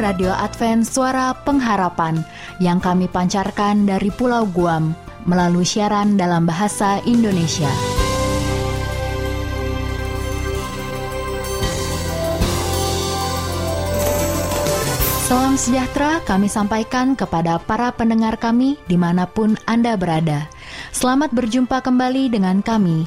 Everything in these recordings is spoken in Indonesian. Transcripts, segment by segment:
Radio Advent Suara Pengharapan yang kami pancarkan dari Pulau Guam melalui siaran dalam bahasa Indonesia. Salam sejahtera kami sampaikan kepada para pendengar kami di mana pun Anda berada. Selamat berjumpa kembali dengan kami,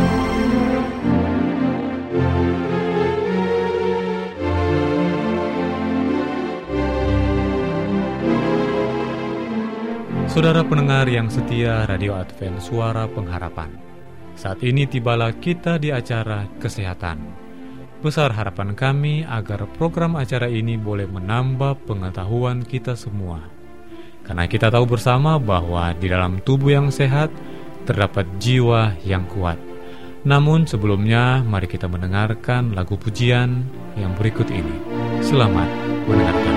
Saudara pendengar yang setia Radio Advent Suara Pengharapan. Saat ini tibalah kita di acara kesehatan. Besar harapan kami agar program acara ini boleh menambah pengetahuan kita semua. Karena kita tahu bersama bahwa di dalam tubuh yang sehat terdapat jiwa yang kuat. Namun sebelumnya mari kita mendengarkan lagu pujian yang berikut ini. Selamat mendengarkan.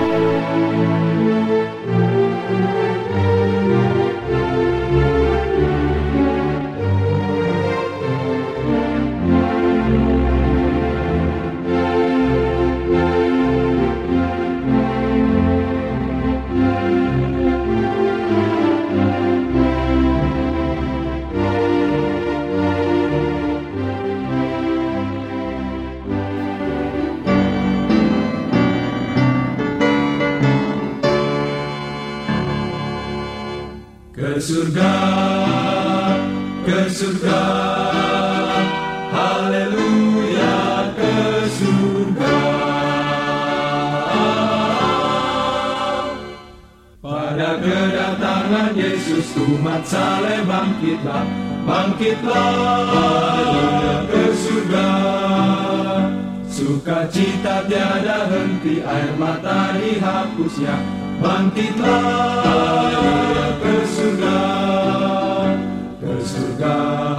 Bangkitlah ke surga. Sukacita tiada henti, air mata dihapusnya, bangkitlah ke surga ke surga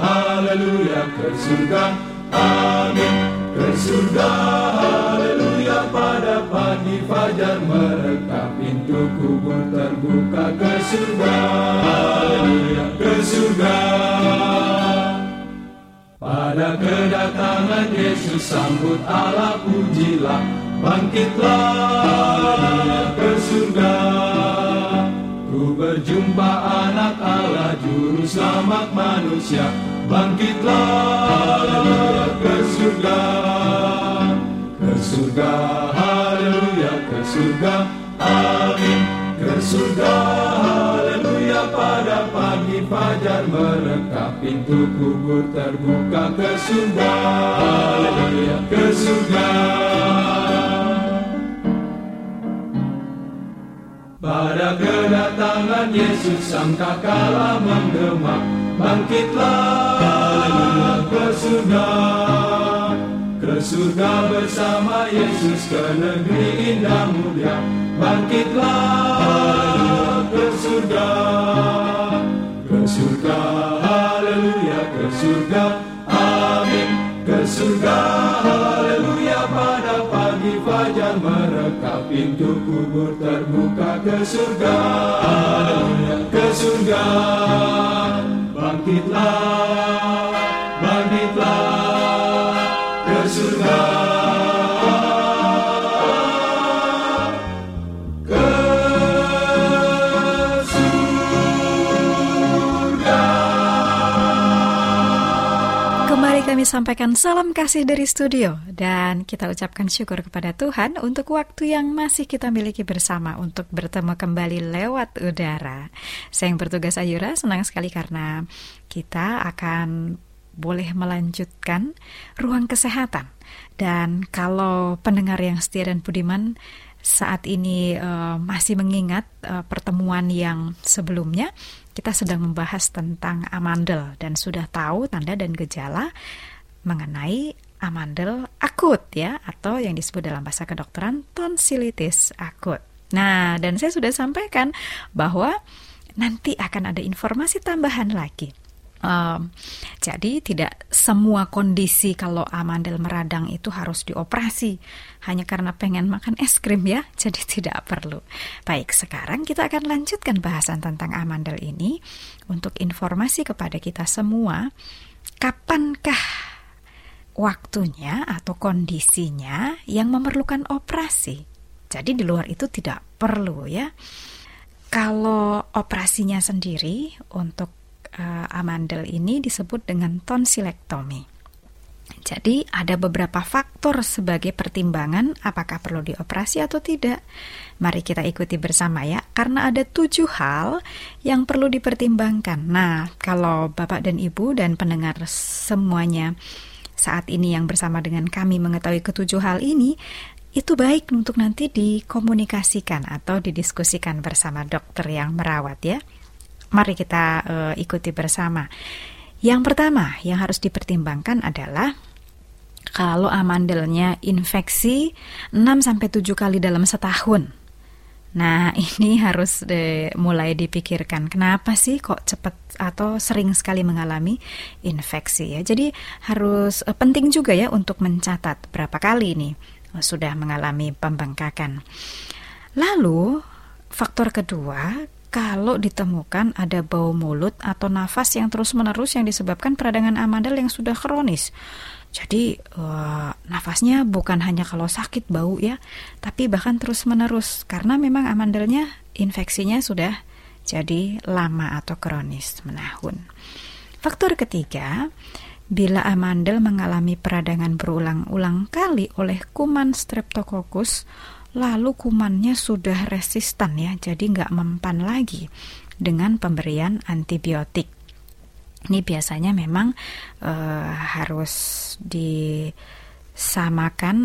haleluya ke surga amin ke surga haleluya. Pada pagi fajar mereka pintu kubur terbuka. Ke surga haleluya ke surga pada kedatangan Yesus sambut Allah pujilah. Bangkitlah ke surga. Ku berjumpa anak Allah juru selamat manusia. Bangkitlah ke surga. Ke surga haleluya ke surga. Amin. Ke surga haleluya pada pagi fajar mereka Pintu kubur terbuka ke surga Haleluya. Ke surga Pada kedatangan Yesus sangka kala menggema Bangkitlah ke surga Ke surga bersama Yesus ke negeri indah mulia Bangkitlah ke surga surga. Amin. Ke surga haleluya. Pada pagi fajar mereka pintu kubur terbuka ke surga. Haleluya. Ke surga. Bangkitlah sampaikan salam kasih dari studio dan kita ucapkan syukur kepada Tuhan untuk waktu yang masih kita miliki bersama untuk bertemu kembali lewat udara. Saya yang bertugas Ayura senang sekali karena kita akan boleh melanjutkan ruang kesehatan. Dan kalau pendengar yang setia dan budiman saat ini uh, masih mengingat uh, pertemuan yang sebelumnya, kita sedang membahas tentang amandel dan sudah tahu tanda dan gejala mengenai amandel akut ya atau yang disebut dalam bahasa kedokteran tonsilitis akut. Nah, dan saya sudah sampaikan bahwa nanti akan ada informasi tambahan lagi. Um, jadi tidak semua kondisi kalau amandel meradang itu harus dioperasi hanya karena pengen makan es krim ya. Jadi tidak perlu. Baik, sekarang kita akan lanjutkan bahasan tentang amandel ini untuk informasi kepada kita semua. Kapankah waktunya atau kondisinya yang memerlukan operasi? Jadi di luar itu tidak perlu ya. Kalau operasinya sendiri untuk uh, amandel ini disebut dengan tonsilektomi. Jadi ada beberapa faktor sebagai pertimbangan apakah perlu dioperasi atau tidak. Mari kita ikuti bersama ya, karena ada tujuh hal yang perlu dipertimbangkan. Nah, kalau Bapak dan Ibu dan pendengar semuanya saat ini yang bersama dengan kami mengetahui ketujuh hal ini, itu baik untuk nanti dikomunikasikan atau didiskusikan bersama dokter yang merawat ya. Mari kita uh, ikuti bersama. Yang pertama yang harus dipertimbangkan adalah kalau amandelnya infeksi 6 sampai 7 kali dalam setahun. Nah, ini harus de, mulai dipikirkan. Kenapa sih kok cepat atau sering sekali mengalami infeksi ya? Jadi harus uh, penting juga ya untuk mencatat berapa kali ini uh, sudah mengalami pembengkakan. Lalu, faktor kedua, kalau ditemukan ada bau mulut atau nafas yang terus-menerus yang disebabkan peradangan amandel yang sudah kronis. Jadi uh, nafasnya bukan hanya kalau sakit bau ya, tapi bahkan terus-menerus karena memang amandelnya infeksinya sudah jadi lama atau kronis menahun. Faktor ketiga, bila amandel mengalami peradangan berulang-ulang kali oleh kuman streptococcus lalu kumannya sudah resistan ya, jadi nggak mempan lagi dengan pemberian antibiotik. Ini biasanya memang e, harus disamakan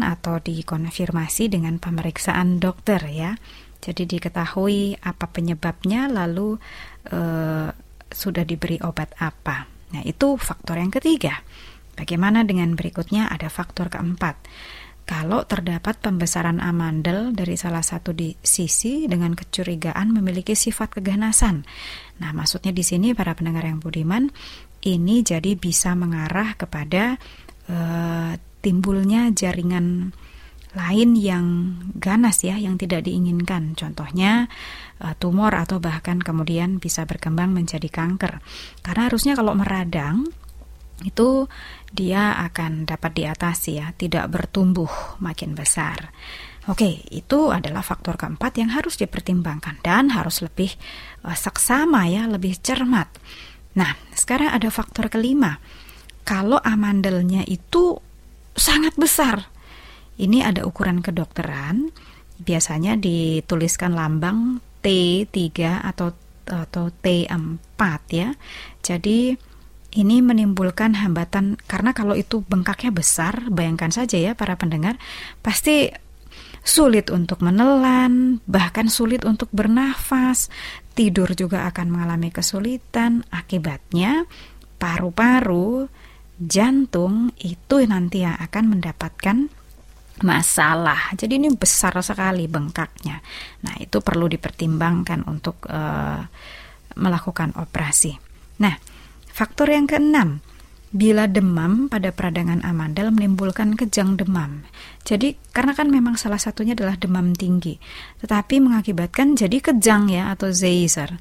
atau dikonfirmasi dengan pemeriksaan dokter ya. Jadi diketahui apa penyebabnya, lalu e, sudah diberi obat apa. Nah itu faktor yang ketiga. Bagaimana dengan berikutnya? Ada faktor keempat kalau terdapat pembesaran amandel dari salah satu di sisi dengan kecurigaan memiliki sifat keganasan. Nah, maksudnya di sini para pendengar yang budiman, ini jadi bisa mengarah kepada uh, timbulnya jaringan lain yang ganas ya, yang tidak diinginkan. Contohnya uh, tumor atau bahkan kemudian bisa berkembang menjadi kanker. Karena harusnya kalau meradang itu dia akan dapat diatasi ya, tidak bertumbuh makin besar. Oke, itu adalah faktor keempat yang harus dipertimbangkan dan harus lebih uh, seksama ya, lebih cermat. Nah, sekarang ada faktor kelima. Kalau amandelnya itu sangat besar. Ini ada ukuran kedokteran, biasanya dituliskan lambang T3 atau atau T4 ya. Jadi ini menimbulkan hambatan karena kalau itu bengkaknya besar, bayangkan saja ya para pendengar, pasti sulit untuk menelan, bahkan sulit untuk bernafas, tidur juga akan mengalami kesulitan. Akibatnya, paru-paru, jantung itu nanti yang akan mendapatkan masalah. Jadi ini besar sekali bengkaknya. Nah, itu perlu dipertimbangkan untuk uh, melakukan operasi. Nah, Faktor yang keenam, bila demam pada peradangan amandel menimbulkan kejang demam. Jadi karena kan memang salah satunya adalah demam tinggi, tetapi mengakibatkan jadi kejang ya atau Zeiser.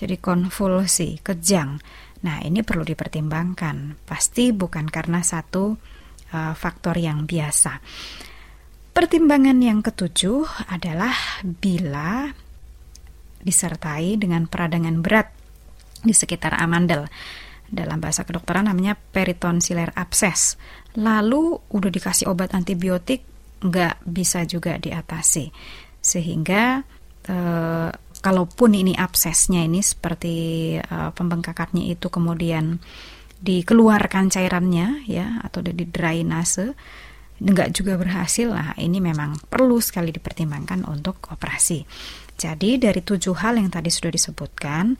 Jadi konvulsi, kejang. Nah, ini perlu dipertimbangkan. Pasti bukan karena satu uh, faktor yang biasa. Pertimbangan yang ketujuh adalah bila disertai dengan peradangan berat di sekitar amandel dalam bahasa kedokteran namanya peritonsiler abses. Lalu udah dikasih obat antibiotik nggak bisa juga diatasi. Sehingga e, kalaupun ini absesnya ini seperti e, pembengkakannya itu kemudian dikeluarkan cairannya ya atau di drainase nggak juga berhasil lah ini memang perlu sekali dipertimbangkan untuk operasi. Jadi dari tujuh hal yang tadi sudah disebutkan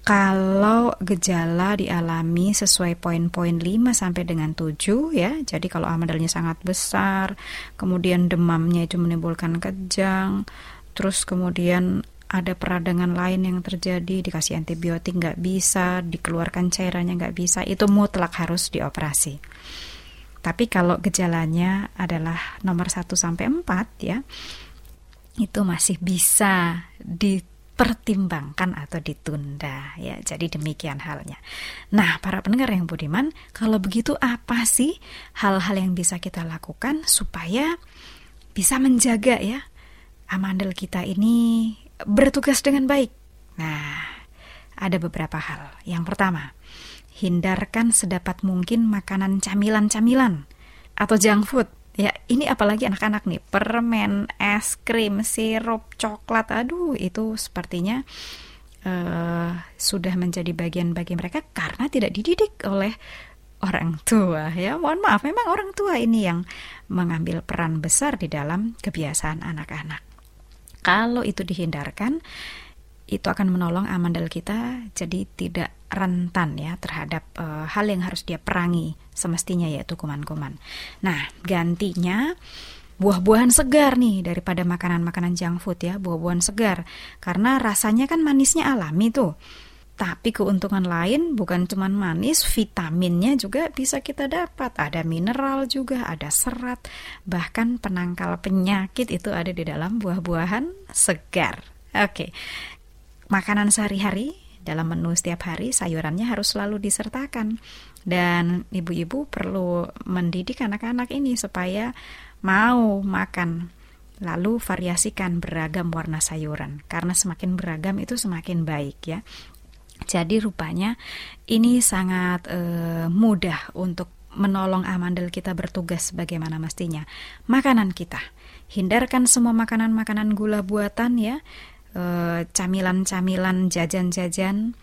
kalau gejala dialami sesuai poin-poin 5 sampai dengan 7 ya. Jadi kalau amandelnya sangat besar, kemudian demamnya itu menimbulkan kejang, terus kemudian ada peradangan lain yang terjadi, dikasih antibiotik nggak bisa, dikeluarkan cairannya nggak bisa, itu mutlak harus dioperasi. Tapi kalau gejalanya adalah nomor 1 sampai 4 ya, itu masih bisa di dipertimbangkan atau ditunda ya. Jadi demikian halnya. Nah, para pendengar yang budiman, kalau begitu apa sih hal-hal yang bisa kita lakukan supaya bisa menjaga ya amandel kita ini bertugas dengan baik? Nah, ada beberapa hal. Yang pertama, hindarkan sedapat mungkin makanan camilan-camilan atau junk food Ya, ini apalagi anak-anak nih, permen, es krim, sirup, coklat, aduh itu sepertinya uh, sudah menjadi bagian bagi mereka karena tidak dididik oleh orang tua ya. Mohon maaf, memang orang tua ini yang mengambil peran besar di dalam kebiasaan anak-anak. Kalau itu dihindarkan, itu akan menolong amandel kita jadi tidak rentan ya terhadap uh, hal yang harus dia perangi semestinya yaitu kuman-kuman. Nah, gantinya buah-buahan segar nih daripada makanan-makanan junk food ya, buah-buahan segar. Karena rasanya kan manisnya alami tuh. Tapi keuntungan lain bukan cuma manis, vitaminnya juga bisa kita dapat. Ada mineral juga, ada serat, bahkan penangkal penyakit itu ada di dalam buah-buahan segar. Oke, makanan sehari-hari dalam menu setiap hari sayurannya harus selalu disertakan. Dan ibu-ibu perlu mendidik anak-anak ini supaya mau makan lalu variasikan beragam warna sayuran. Karena semakin beragam itu semakin baik ya. Jadi rupanya ini sangat uh, mudah untuk menolong amandel kita bertugas bagaimana mestinya. Makanan kita hindarkan semua makanan-makanan gula buatan ya camilan-camilan jajan-jajan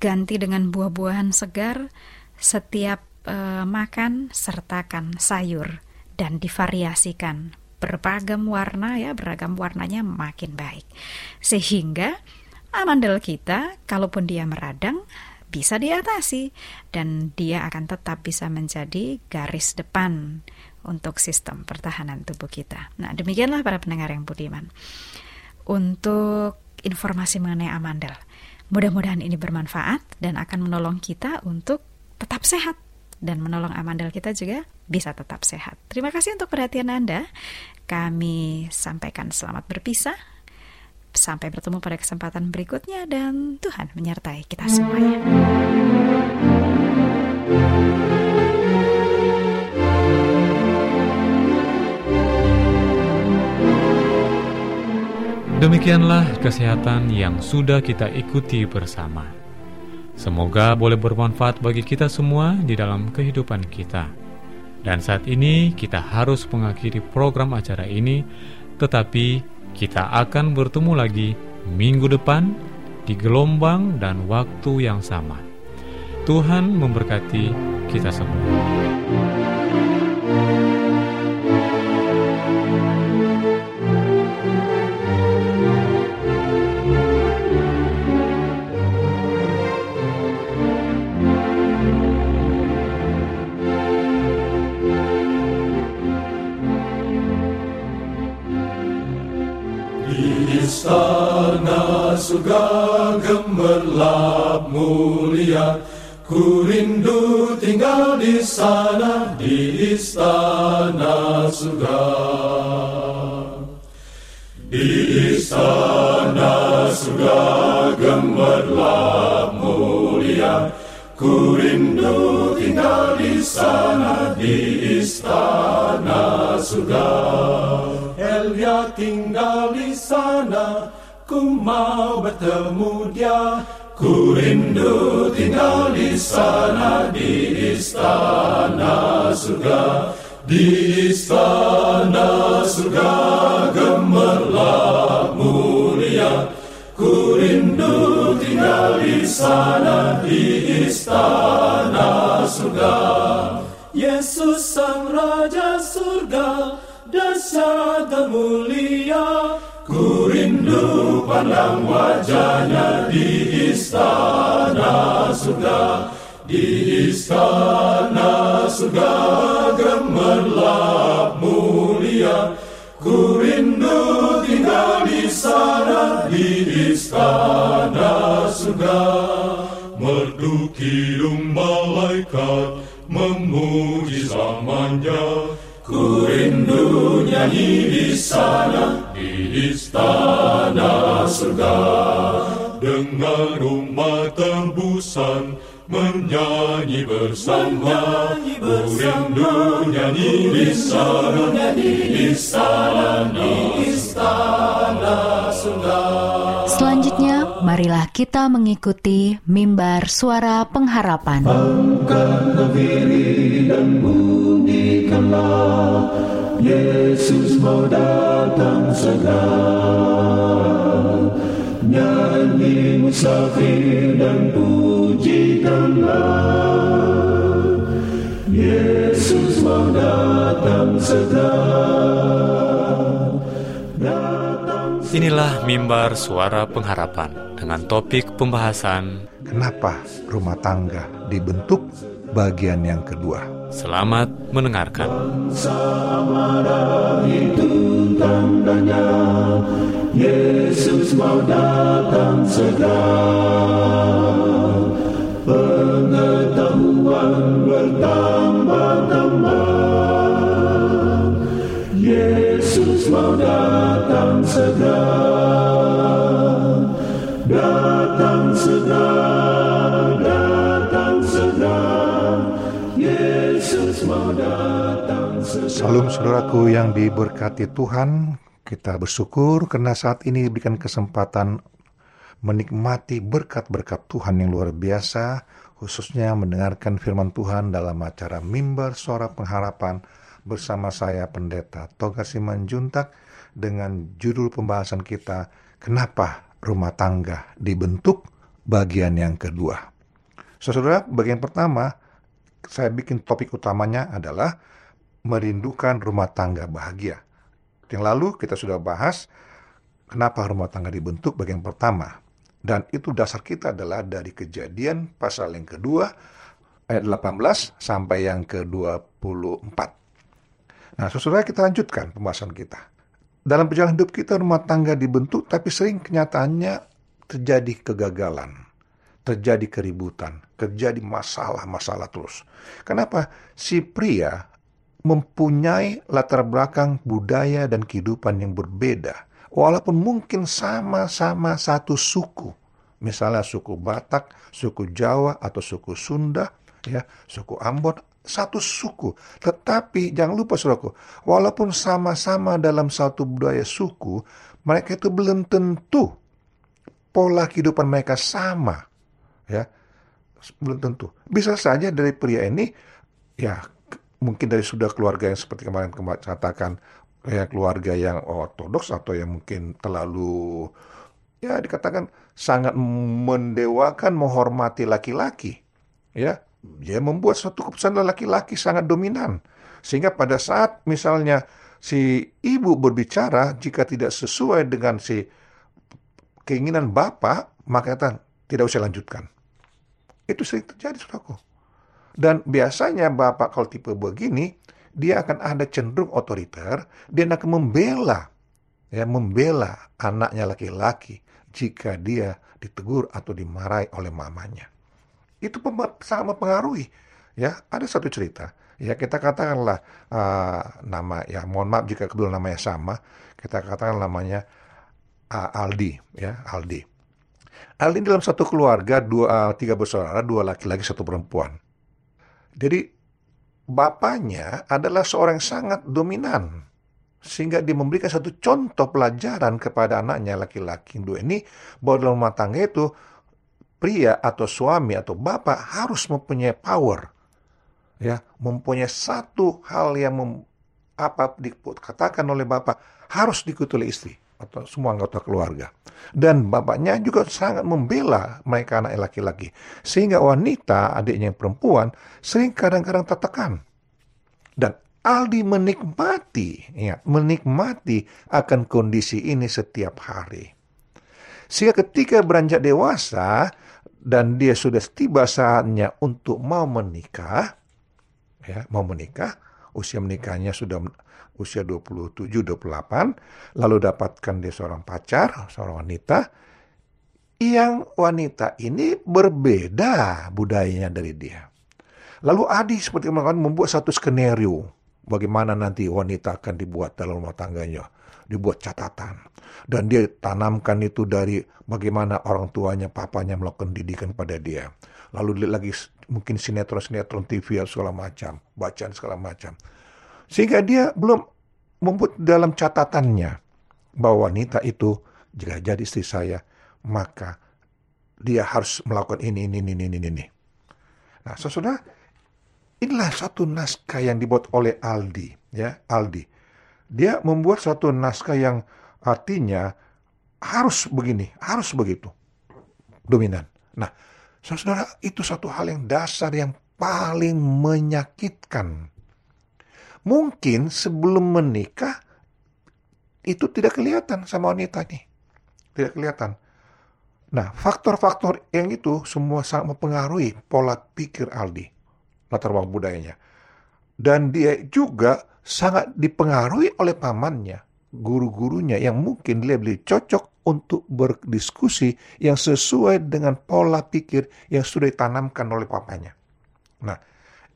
ganti dengan buah-buahan segar setiap uh, makan sertakan sayur dan divariasikan. Beragam warna ya beragam warnanya makin baik. Sehingga amandel kita kalaupun dia meradang bisa diatasi dan dia akan tetap bisa menjadi garis depan untuk sistem pertahanan tubuh kita. Nah, demikianlah para pendengar yang budiman untuk informasi mengenai amandel. Mudah-mudahan ini bermanfaat dan akan menolong kita untuk tetap sehat dan menolong amandel kita juga bisa tetap sehat. Terima kasih untuk perhatian Anda. Kami sampaikan selamat berpisah. Sampai bertemu pada kesempatan berikutnya dan Tuhan menyertai kita semuanya. Demikianlah kesehatan yang sudah kita ikuti bersama. Semoga boleh bermanfaat bagi kita semua di dalam kehidupan kita. Dan saat ini kita harus mengakhiri program acara ini, tetapi kita akan bertemu lagi minggu depan di gelombang dan waktu yang sama. Tuhan memberkati kita semua. Ku rindu tinggal di sana di istana surga Di istana surga gemerlap mulia. Ku rindu tinggal di sana di istana surga Elia tinggal di sana Ku mau bertemu dia. Ku tinggal di sana di istana surga Di istana surga gemerlap mulia. Ku rindu tinggal di sana di istana surga. Yesus sang Raja surga dahsyat dan mulia Pandang wajahnya di istana surga. Di istana surga gemerlap mulia. Ku rindu tinggal di sana di istana surga. Merdu kidung malaikat memuji zamannya. Ku rindu nyanyi di sana istana surga. Dengan umat tebusan menyanyi bersama. Rindu nyanyi di sana. Di istana di istana surga. Selanjutnya, marilah kita mengikuti mimbar suara pengharapan. Angkatlah diri dan bunyikanlah Yesus mau datang segera. Nyanyi musafir dan pujikanlah. Yesus mau datang segera. Datang Inilah mimbar suara pengharapan dengan topik pembahasan Kenapa rumah tangga dibentuk bagian yang kedua? Selamat mendengarkan. Itu tandanya Yesus mau datang segera Salam saudaraku yang diberkati Tuhan, kita bersyukur karena saat ini diberikan kesempatan menikmati berkat-berkat Tuhan yang luar biasa, khususnya mendengarkan firman Tuhan dalam acara Mimbar Suara Pengharapan bersama saya Pendeta Toga Simanjuntak dengan judul pembahasan kita, Kenapa Rumah Tangga Dibentuk? Bagian yang kedua. Saudara, bagian pertama, saya bikin topik utamanya adalah merindukan rumah tangga bahagia. Yang lalu kita sudah bahas kenapa rumah tangga dibentuk bagian pertama. Dan itu dasar kita adalah dari kejadian pasal yang kedua ayat 18 sampai yang ke-24. Nah, saudara kita lanjutkan pembahasan kita. Dalam perjalanan hidup kita rumah tangga dibentuk tapi sering kenyataannya terjadi kegagalan, terjadi keributan, terjadi masalah-masalah terus. Kenapa? Si pria mempunyai latar belakang budaya dan kehidupan yang berbeda. Walaupun mungkin sama-sama satu suku. Misalnya suku Batak, suku Jawa, atau suku Sunda, ya, suku Ambon, satu suku. Tetapi jangan lupa saudaraku, walaupun sama-sama dalam satu budaya suku, mereka itu belum tentu pola kehidupan mereka sama. Ya, belum tentu. Bisa saja dari pria ini, ya mungkin dari sudah keluarga yang seperti kemarin katakan ya keluarga yang ortodoks atau yang mungkin terlalu ya dikatakan sangat mendewakan menghormati laki-laki ya. Dia membuat suatu keputusan laki-laki sangat dominan. Sehingga pada saat misalnya si ibu berbicara jika tidak sesuai dengan si keinginan bapak maka tidak usah lanjutkan. Itu sering terjadi saudaraku dan biasanya bapak kalau tipe begini, dia akan ada cenderung otoriter, dia akan membela, ya membela anaknya laki-laki jika dia ditegur atau dimarahi oleh mamanya. Itu sangat mempengaruhi. Ya, ada satu cerita. Ya, kita katakanlah uh, nama ya, mohon maaf jika kedua namanya sama, kita katakan namanya uh, Aldi, ya, Aldi. Aldi dalam satu keluarga dua uh, tiga bersaudara, dua laki-laki, satu perempuan. Jadi bapaknya adalah seorang yang sangat dominan. Sehingga dia memberikan satu contoh pelajaran kepada anaknya laki-laki dua ini bahwa dalam rumah tangga itu pria atau suami atau bapak harus mempunyai power. Ya, mempunyai satu hal yang mem, apa dikatakan oleh bapak harus diikuti oleh istri atau semua anggota keluarga. Dan bapaknya juga sangat membela mereka anak laki-laki. Sehingga wanita, adiknya yang perempuan, sering kadang-kadang tertekan. Dan Aldi menikmati, ya, menikmati akan kondisi ini setiap hari. Sehingga ketika beranjak dewasa dan dia sudah tiba saatnya untuk mau menikah, ya, mau menikah, usia menikahnya sudah usia 27 28, lalu dapatkan dia seorang pacar, seorang wanita yang wanita ini berbeda budayanya dari dia. Lalu Adi seperti mengatakan membuat satu skenario bagaimana nanti wanita akan dibuat dalam rumah tangganya, dibuat catatan. Dan dia tanamkan itu dari bagaimana orang tuanya, papanya melakukan didikan pada dia. Lalu lagi mungkin sinetron-sinetron TV segala macam, bacaan segala macam. Sehingga dia belum membuat dalam catatannya bahwa wanita itu jika jadi istri saya, maka dia harus melakukan ini, ini, ini, ini, ini. Nah, saudara, Inilah satu naskah yang dibuat oleh Aldi, ya, Aldi. Dia membuat satu naskah yang artinya harus begini, harus begitu. Dominan. Nah, saudara, itu satu hal yang dasar yang paling menyakitkan. Mungkin sebelum menikah itu tidak kelihatan sama wanita ini. Tidak kelihatan. Nah, faktor-faktor yang itu semua sangat mempengaruhi pola pikir Aldi latar belakang budayanya. Dan dia juga sangat dipengaruhi oleh pamannya, guru-gurunya yang mungkin dia lebih cocok untuk berdiskusi yang sesuai dengan pola pikir yang sudah ditanamkan oleh papanya. Nah,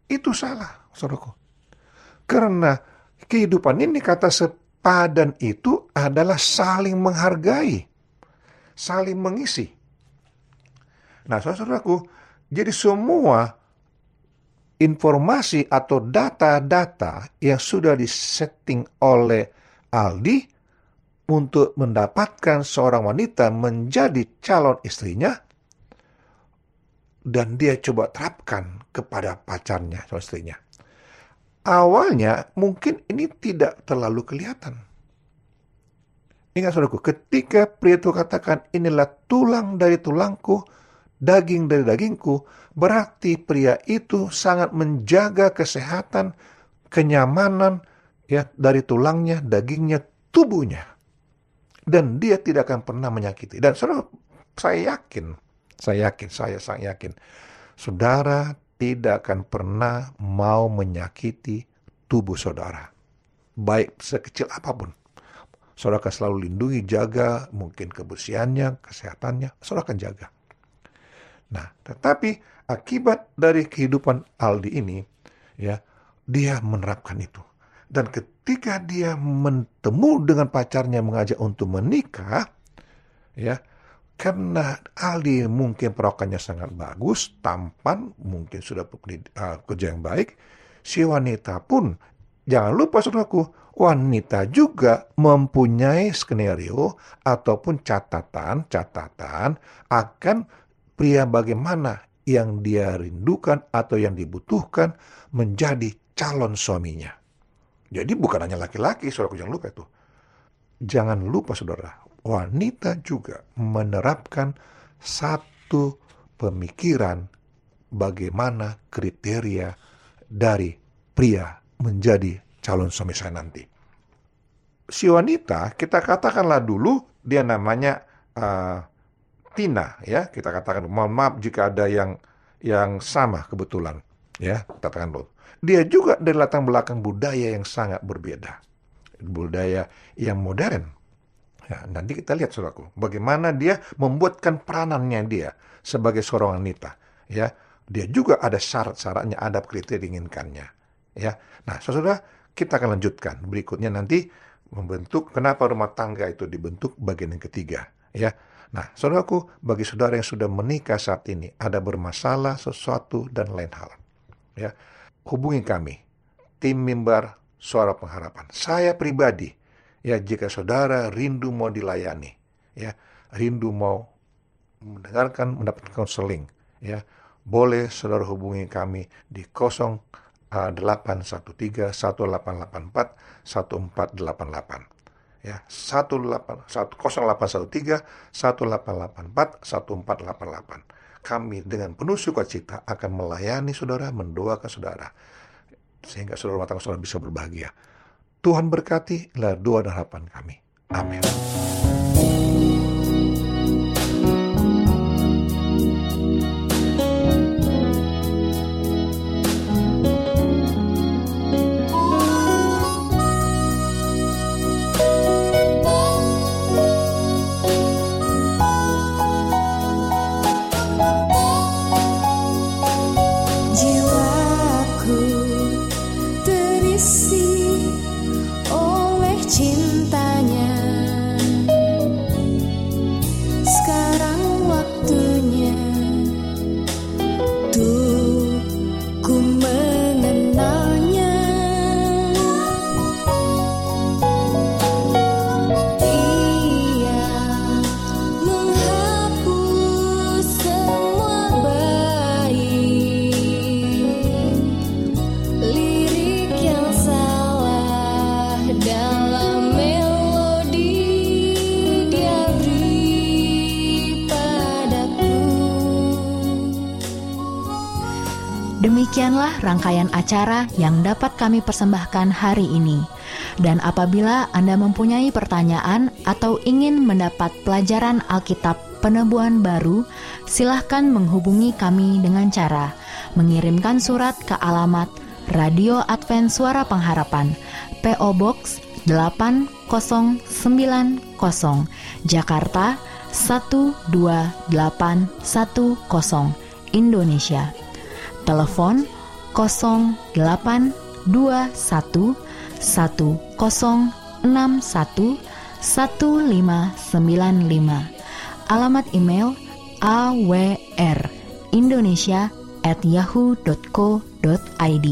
itu salah, saudaraku. Karena kehidupan ini kata sepadan itu adalah saling menghargai, saling mengisi. Nah, saudaraku, jadi semua informasi atau data-data yang sudah disetting oleh Aldi untuk mendapatkan seorang wanita menjadi calon istrinya dan dia coba terapkan kepada pacarnya, calon istrinya. Awalnya mungkin ini tidak terlalu kelihatan. Ingat saudaraku, ketika pria itu katakan inilah tulang dari tulangku, daging dari dagingku, berarti pria itu sangat menjaga kesehatan, kenyamanan ya dari tulangnya, dagingnya, tubuhnya. Dan dia tidak akan pernah menyakiti. Dan saudara, saya yakin, saya yakin, saya sangat yakin, saudara tidak akan pernah mau menyakiti tubuh saudara. Baik sekecil apa pun. Saudara akan selalu lindungi, jaga, mungkin kebersihannya, kesehatannya, saudara akan jaga. Nah, tetapi akibat dari kehidupan Aldi ini, ya, dia menerapkan itu. Dan ketika dia bertemu dengan pacarnya mengajak untuk menikah, ya, karena Aldi mungkin perawakannya sangat bagus, tampan, mungkin sudah uh, kerja yang baik, si wanita pun, jangan lupa saudaraku, wanita juga mempunyai skenario ataupun catatan-catatan akan pria bagaimana yang dia rindukan atau yang dibutuhkan menjadi calon suaminya. Jadi bukan hanya laki-laki, saudara jangan lupa itu. Jangan lupa saudara, wanita juga menerapkan satu pemikiran bagaimana kriteria dari pria menjadi calon suami saya nanti. Si wanita, kita katakanlah dulu dia namanya uh, Tina ya kita katakan mohon maaf jika ada yang yang sama kebetulan ya katakan lo dia juga dari latar belakang budaya yang sangat berbeda. Budaya yang modern. Ya, nanti kita lihat saudaraku bagaimana dia membuatkan peranannya dia sebagai seorang wanita. Ya dia juga ada syarat-syaratnya ada kriteria diinginkannya. Ya nah saudara kita akan lanjutkan. Berikutnya nanti membentuk kenapa rumah tangga itu dibentuk bagian yang ketiga. Ya Nah, saudaraku, bagi saudara yang sudah menikah saat ini, ada bermasalah sesuatu dan lain hal. Ya, hubungi kami, tim mimbar suara pengharapan. Saya pribadi, ya jika saudara rindu mau dilayani, ya rindu mau mendengarkan, mendapatkan konseling, ya boleh saudara hubungi kami di 0813 1884 1488 ya. 0813 1884 1488 kami dengan penuh sukacita akan melayani saudara mendoakan saudara sehingga saudara rumah saudara bisa berbahagia. Tuhan berkati lah doa dan harapan kami. Amin rangkaian acara yang dapat kami persembahkan hari ini. Dan apabila Anda mempunyai pertanyaan atau ingin mendapat pelajaran Alkitab penebuan baru, silahkan menghubungi kami dengan cara mengirimkan surat ke alamat Radio Advent Suara Pengharapan, PO Box 8090, Jakarta 12810, Indonesia. Telepon 0821 1061 1595. Alamat email awrindonesia at yahoo.co.id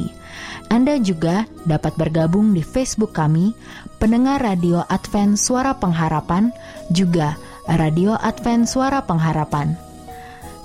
Anda juga dapat bergabung di Facebook kami, pendengar radio Advent Suara Pengharapan, juga Radio Advent Suara Pengharapan.